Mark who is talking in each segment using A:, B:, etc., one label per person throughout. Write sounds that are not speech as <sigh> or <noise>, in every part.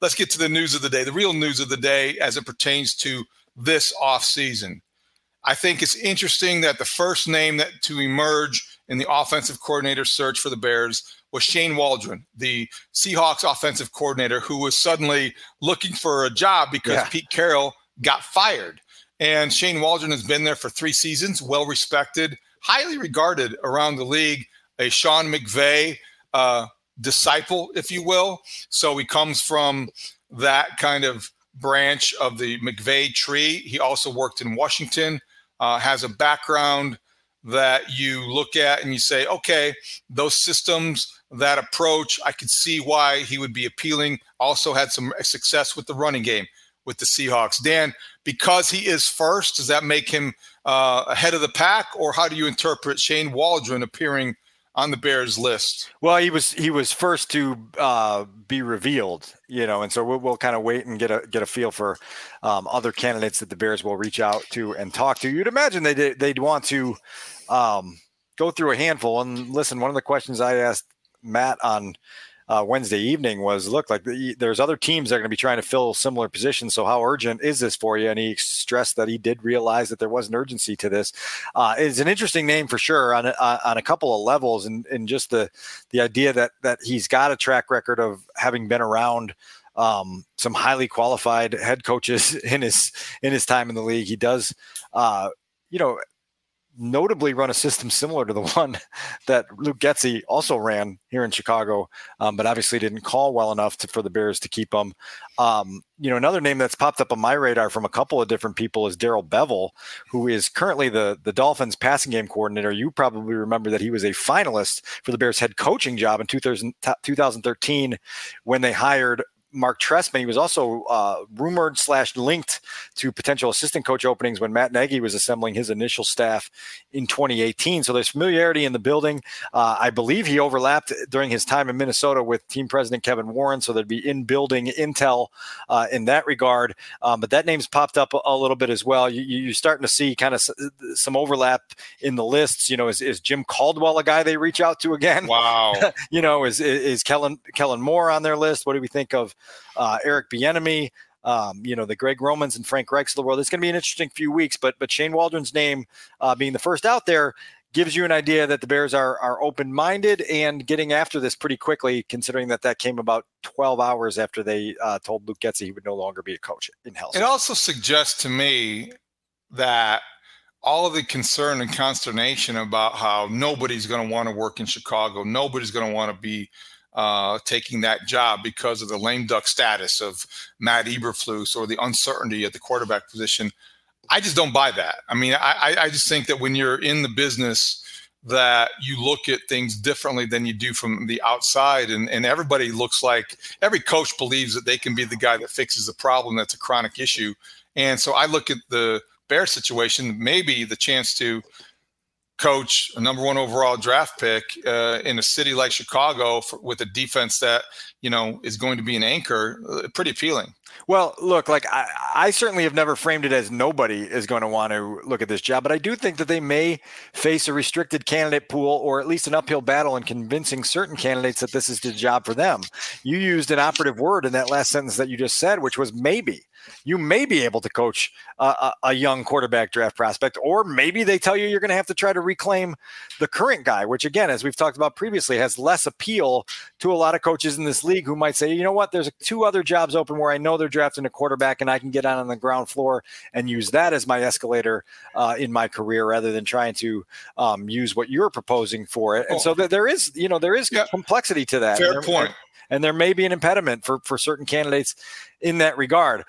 A: let's get to the news of the day, the real news of the day as it pertains to this offseason. I think it's interesting that the first name that to emerge in the offensive coordinator search for the Bears was Shane Waldron, the Seahawks offensive coordinator, who was suddenly looking for a job because yeah. Pete Carroll got fired. And Shane Waldron has been there for three seasons, well respected, highly regarded around the league, a Sean McVay uh, disciple, if you will. So he comes from that kind of branch of the McVay tree. He also worked in Washington, uh, has a background that you look at and you say, okay, those systems, that approach, I could see why he would be appealing. Also had some success with the running game with the Seahawks. Dan, because he is first, does that make him uh, ahead of the pack, or how do you interpret Shane Waldron appearing on the Bears list?
B: Well, he was he was first to uh, be revealed, you know, and so we'll, we'll, kind of wait and get a get a feel for um, other candidates that the Bears will reach out to and talk to. You'd imagine they they'd want to um, go through a handful. And listen, one of the questions I asked Matt on uh, Wednesday evening was look like the, there's other teams that are going to be trying to fill similar positions. So how urgent is this for you? And he stressed that he did realize that there was an urgency to this. Uh, it's an interesting name for sure on a, uh, on a couple of levels, and, and just the the idea that that he's got a track record of having been around. Um, some highly qualified head coaches <laughs> in his in his time in the league. He does, uh, you know, notably run a system similar to the <laughs> one that Luke Getsy also ran here in Chicago, um, but obviously didn't call well enough to, for the Bears to keep him. Um, you know, another name that's popped up on my radar from a couple of different people is Darrell Bevell, who is currently the the Dolphins passing game coordinator. You probably remember that he was a finalist for the Bears head coaching job in 2000, 2013 when they hired Marc Trestman. He was also uh, rumored slash linked to potential assistant coach openings when Matt Nagy was assembling his initial staff in 2018. So there's familiarity in the building. Uh, I believe he overlapped during his time in Minnesota with team president Kevin Warren. So there'd be in building intel uh, in that regard. Um, but that name's popped up a, a little bit as well. You, are starting to see kind of some overlap in the lists. You know, is, is Jim Caldwell a guy they reach out to again?
A: Wow. <laughs>
B: you know, is, is Kellen, Kellen Moore on their list? What do we think of? Uh, Eric Bieniemy, um, you know, the Greg Romans and Frank Reichs of the world. It's going to be an interesting few weeks, but but Shane Waldron's name uh, being the first out there gives you an idea that the Bears are are open minded and getting after this pretty quickly, considering that that came about 12 hours after they uh, told Luke Getsy he would no longer be a coach in Helsinki.
A: It also suggests to me that all of the concern and consternation about how nobody's going to want to work in Chicago, nobody's going to want to be uh, taking that job because of the lame duck status of Matt Eberflus or the uncertainty at the quarterback position. I just don't buy that. I mean, I, I just think that when you're in the business, that you look at things differently than you do from the outside. And, and everybody looks like every coach believes that they can be the guy that fixes the problem that's a chronic issue. And so I look at the Bear situation, maybe the chance to coach a number one overall draft pick uh, in a city like Chicago for, with a defense that you know is going to be an anchor. Uh, pretty appealing.
B: Well, look, like I, I certainly have never framed it as nobody is going to want to look at this job, but I do think that they may face a restricted candidate pool or at least an uphill battle in convincing certain candidates that this is the job for them. You used an operative word in that last sentence that you just said, which was maybe you may be able to coach a, a, young quarterback draft prospect, or maybe they tell you you're going to have to try to reclaim the current guy, which again, as we've talked about previously, has less appeal to a lot of coaches in this league who might say, you know what, there's two other jobs open where I know they're drafting a quarterback and I can get out on the ground floor and use that as my escalator uh, in my career rather than trying to um, use what you're proposing for it. And so th- there is, you know, there is yeah. complexity to that.
A: Fair point.
B: And there may be an impediment for, for certain candidates in that regard.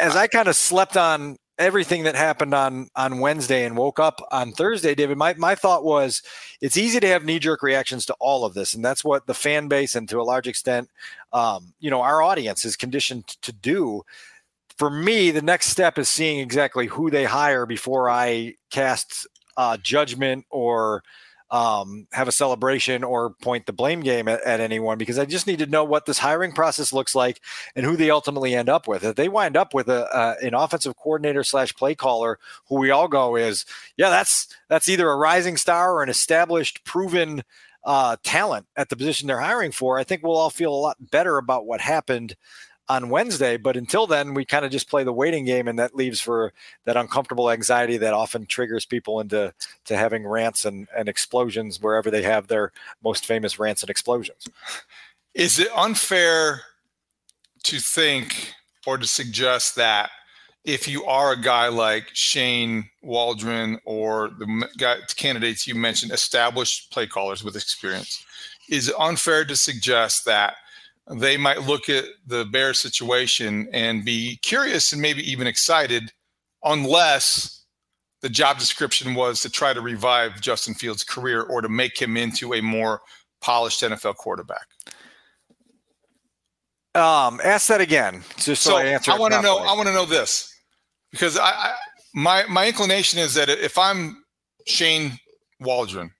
B: As I kind of slept on everything that happened on on Wednesday and woke up on Thursday, David, my, my thought was it's easy to have knee jerk reactions to all of this, and that's what the fan base and to a large extent, um, you know, our audience is conditioned to do. For me, the next step is seeing exactly who they hire before I cast uh, judgment or um, have a celebration or point the blame game at, at, anyone because I just need to know what this hiring process looks like and who they ultimately end up with. If they wind up with a uh, an offensive coordinator slash play caller who we all go is, yeah, that's that's either a rising star or an established, proven uh, talent at the position they're hiring for, I think we'll all feel a lot better about what happened on Wednesday. But until then, we kind of just play the waiting game, and that leaves for that uncomfortable anxiety that often triggers people into to having rants and, and explosions wherever they have their most famous rants and explosions.
A: Is it unfair to think or to suggest that if you are a guy like Shane Waldron or the guy, candidates you mentioned, established play callers with experience, is it unfair to suggest that they might look at the bear situation and be curious and maybe even excited unless the job description was to try to revive Justin Fields' career or to make him into a more polished NFL quarterback.
B: Um, ask that again, just so, so I answer.
A: I want to know. I want to know this because I, I, my my inclination is that if I'm Shane Waldron,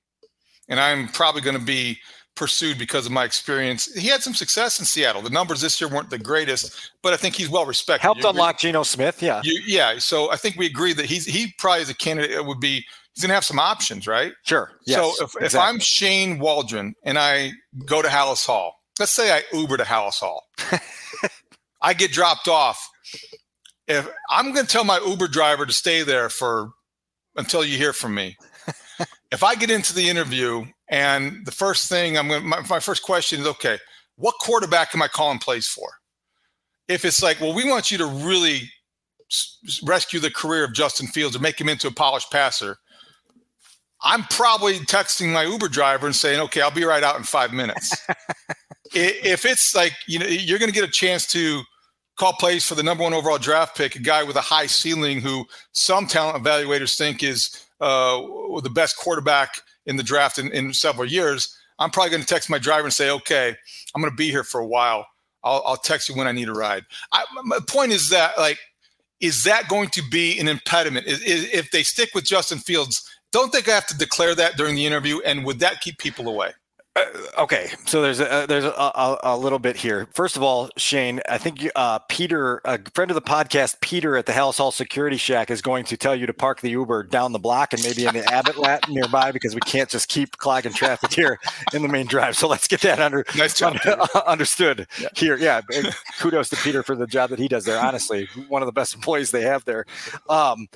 A: and I'm probably going to be pursued because of my experience. He had some success in Seattle. The numbers this year weren't the greatest, but I think he's well respected.
B: Helped unlock Geno Smith, yeah.
A: You, yeah, so I think we agree that he's he probably is a candidate It would be he's going to have some options, right?
B: Sure.
A: Yes, so if, exactly. if I'm Shane Waldron and I go to Halas Hall, let's say I Uber to Halas Hall, <laughs> I get dropped off. If I'm going to tell my Uber driver to stay there for until you hear from me. <laughs> if I get into the interview and the first thing I'm going to, my, my first question is, okay, what quarterback am I calling plays for? If it's like, well, we want you to really rescue the career of Justin Fields and make him into a polished passer, I'm probably texting my Uber driver and saying, okay, I'll be right out in five minutes. <laughs> if it's like, you know, you're going to get a chance to call plays for the number one overall draft pick, a guy with a high ceiling who some talent evaluators think is uh, the best quarterback in the draft in, in several years, I'm probably going to text my driver and say, okay, I'm going to be here for a while. I'll, I'll text you when I need a ride. I, my point is that, like, is that going to be an impediment? Is, is, if they stick with Justin Fields, don't think I have to declare that during the interview, and would that keep people away?
B: Uh, okay, so there's a there's a, a, a, little bit here. First of all, Shane, I think uh, Peter, a friend of the podcast, Peter at the Halas Hall Security Shack, is going to tell you to park the Uber down the block and maybe in the Abbott Lat <laughs> nearby because we can't just keep clogging traffic here in the main drive. So let's get that under <laughs> nice job, <laughs> understood yeah. here. Yeah, kudos to Peter for the job that he does there. Honestly, one of the best employees they have there. Um,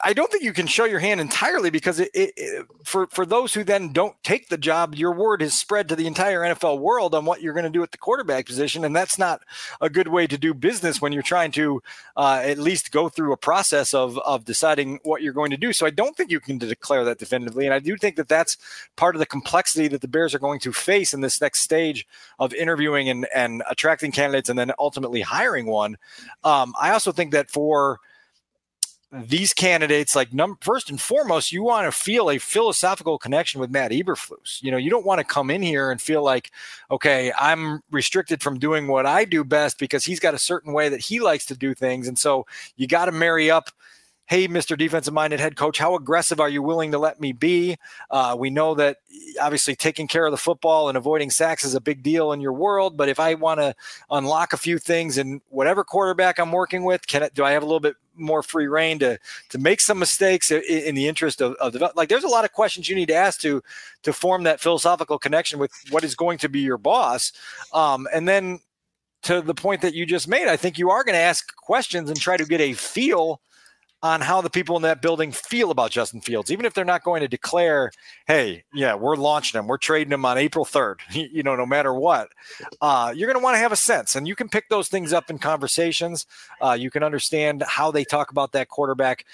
B: I don't think you can show your hand entirely because it, it, it, for for those who then don't take the job, your word is spread to the entire NFL world on what you're going to do at the quarterback position, and that's not a good way to do business when you're trying to uh, at least go through a process of of deciding what you're going to do. So I don't think you can declare that definitively, and I do think that that's part of the complexity that the Bears are going to face in this next stage of interviewing and and attracting candidates, and then ultimately hiring one. Um, I also think that for these candidates, like num- first and foremost, you want to feel a philosophical connection with Matt Eberflus. You know, you don't want to come in here and feel like, okay, I'm restricted from doing what I do best because he's got a certain way that he likes to do things, and so you got to marry up hey, Mr. Defensive minded head coach, how aggressive are you willing to let me be? Uh, we know that obviously taking care of the football and avoiding sacks is a big deal in your world. But if I want to unlock a few things in whatever quarterback I'm working with, can it, do I have a little bit more free reign to to make some mistakes in, in the interest of, of the like? There's a lot of questions you need to ask to to form that philosophical connection with what is going to be your boss, um, and then. To the point that you just made, I think you are going to ask questions and try to get a feel on how the people in that building feel about Justin Fields, even if they're not going to declare, "Hey, yeah, we're launching him, we're trading him on April 3rd." <laughs> you know, no matter what, uh, you're going to want to have a sense, and you can pick those things up in conversations. Uh, you can understand how they talk about that quarterback,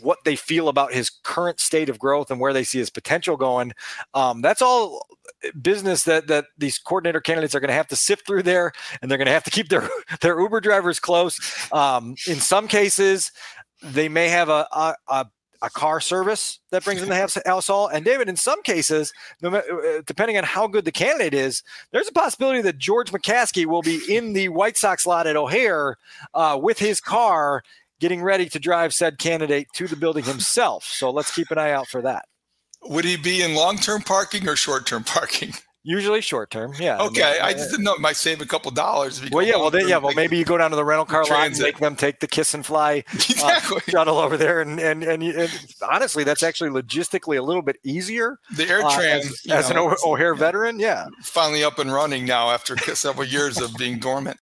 B: what they feel about his current state of growth, and where they see his potential going. Um, that's all business that that these coordinator candidates are going to have to sift through there, and they're going to have to keep their <laughs> their Uber drivers close. Um, in some cases, they may have a, a, a a car service that brings them to Halas Hall. And David, in some cases, uh, depending on how good the candidate is, there's a possibility that George McCaskey will be in the White Sox lot at O'Hare uh, with his car, getting ready to drive said candidate to the building himself. So let's keep an eye out for that.
A: Would he be in long-term parking or short-term parking?
B: Usually short term, yeah.
A: Okay, I, mean, I just didn't know it might save a couple dollars.
B: well, yeah, well, then, yeah, well, maybe you go down to the rental car lot and make them take the kiss and fly <laughs> uh, exactly. uh, shuttle over there, and and, and and honestly, that's actually logistically a little bit easier.
A: The air uh,
B: trans, uh, as, as know, an O'Hare veteran, yeah,
A: finally up and running now after several years of being dormant.